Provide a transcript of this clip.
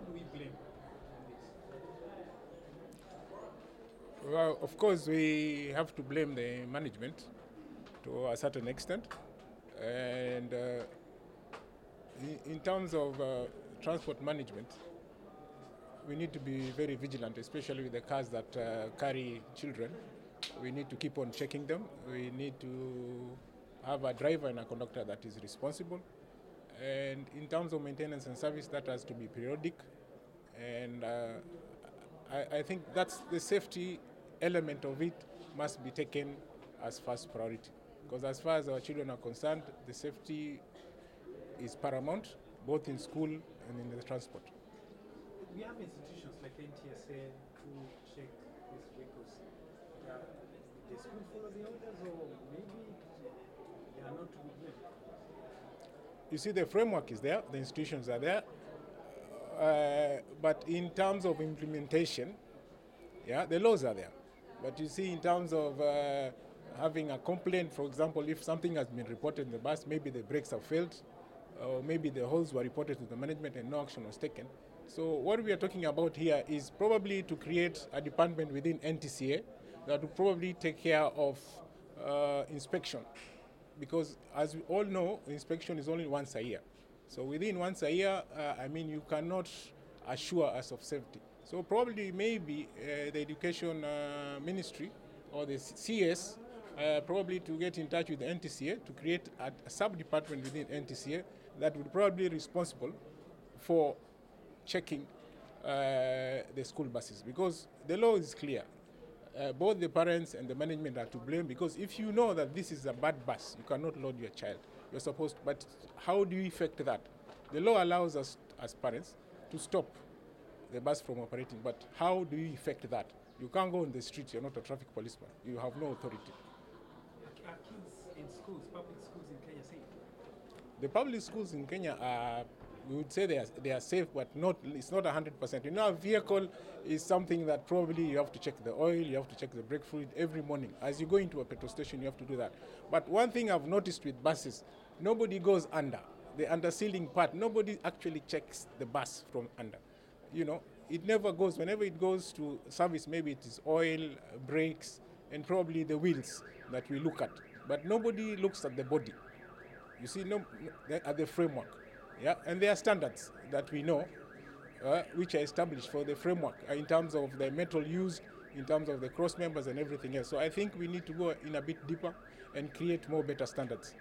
do we blame? Well, of course, we have to blame the management to a certain extent. And uh, in, in terms of uh, transport management, we need to be very vigilant, especially with the cars that uh, carry children. We need to keep on checking them. We need to have a driver and a conductor that is responsible. And in terms of maintenance and service, that has to be periodic. And uh, I, I think that's the safety element of it must be taken as first priority. Because as far as our children are concerned, the safety is paramount, both in school and in the transport. We have institutions like NTSA who check these vehicles. The school follow the orders, or maybe they are not. You see, the framework is there, the institutions are there, uh, but in terms of implementation, yeah, the laws are there. But you see, in terms of uh, having a complaint, for example, if something has been reported in the bus, maybe the brakes have failed, or maybe the holes were reported to the management and no action was taken. So what we are talking about here is probably to create a department within NTSA that will probably take care of uh, inspection, because as we all know, inspection is only once a year. So within once a year, uh, I mean, you cannot assure us of safety. So probably maybe uh, the education uh, ministry or the CS uh, probably to get in touch with the NTSA to create a, a sub-department within NTSA that would probably be responsible for checking uh, the school buses because the law is clear. Uh, both the parents and the management are to blame because if you know that this is a bad bus, you cannot load your child. You're supposed, but how do you effect that? The law allows us as parents to stop the bus from operating, but how do you effect that? You can't go on the street, you're not a traffic policeman, you have no authority. Are kids in schools, public schools in Kenya safe? The public schools in Kenya are, we would say they are, they are safe, but not, it's not 100%. You know, a vehicle is something that probably you have to check the oil, you have to check the brake fluid every morning. As you go into a petrol station, you have to do that. But one thing I've noticed with buses, nobody goes under. The under ceiling part, nobody actually checks the bus from under. You know, it never goes. Whenever it goes to service, maybe it is oil, brakes, and probably the wheels that we look at. But nobody looks at the body. You see, no- at the framework. Yeah, and there are standards that we know, uh, which are established for the framework uh, in terms of the metal used, in terms of the cross members and everything else. So I think we need to go in a bit deeper and create more better standards.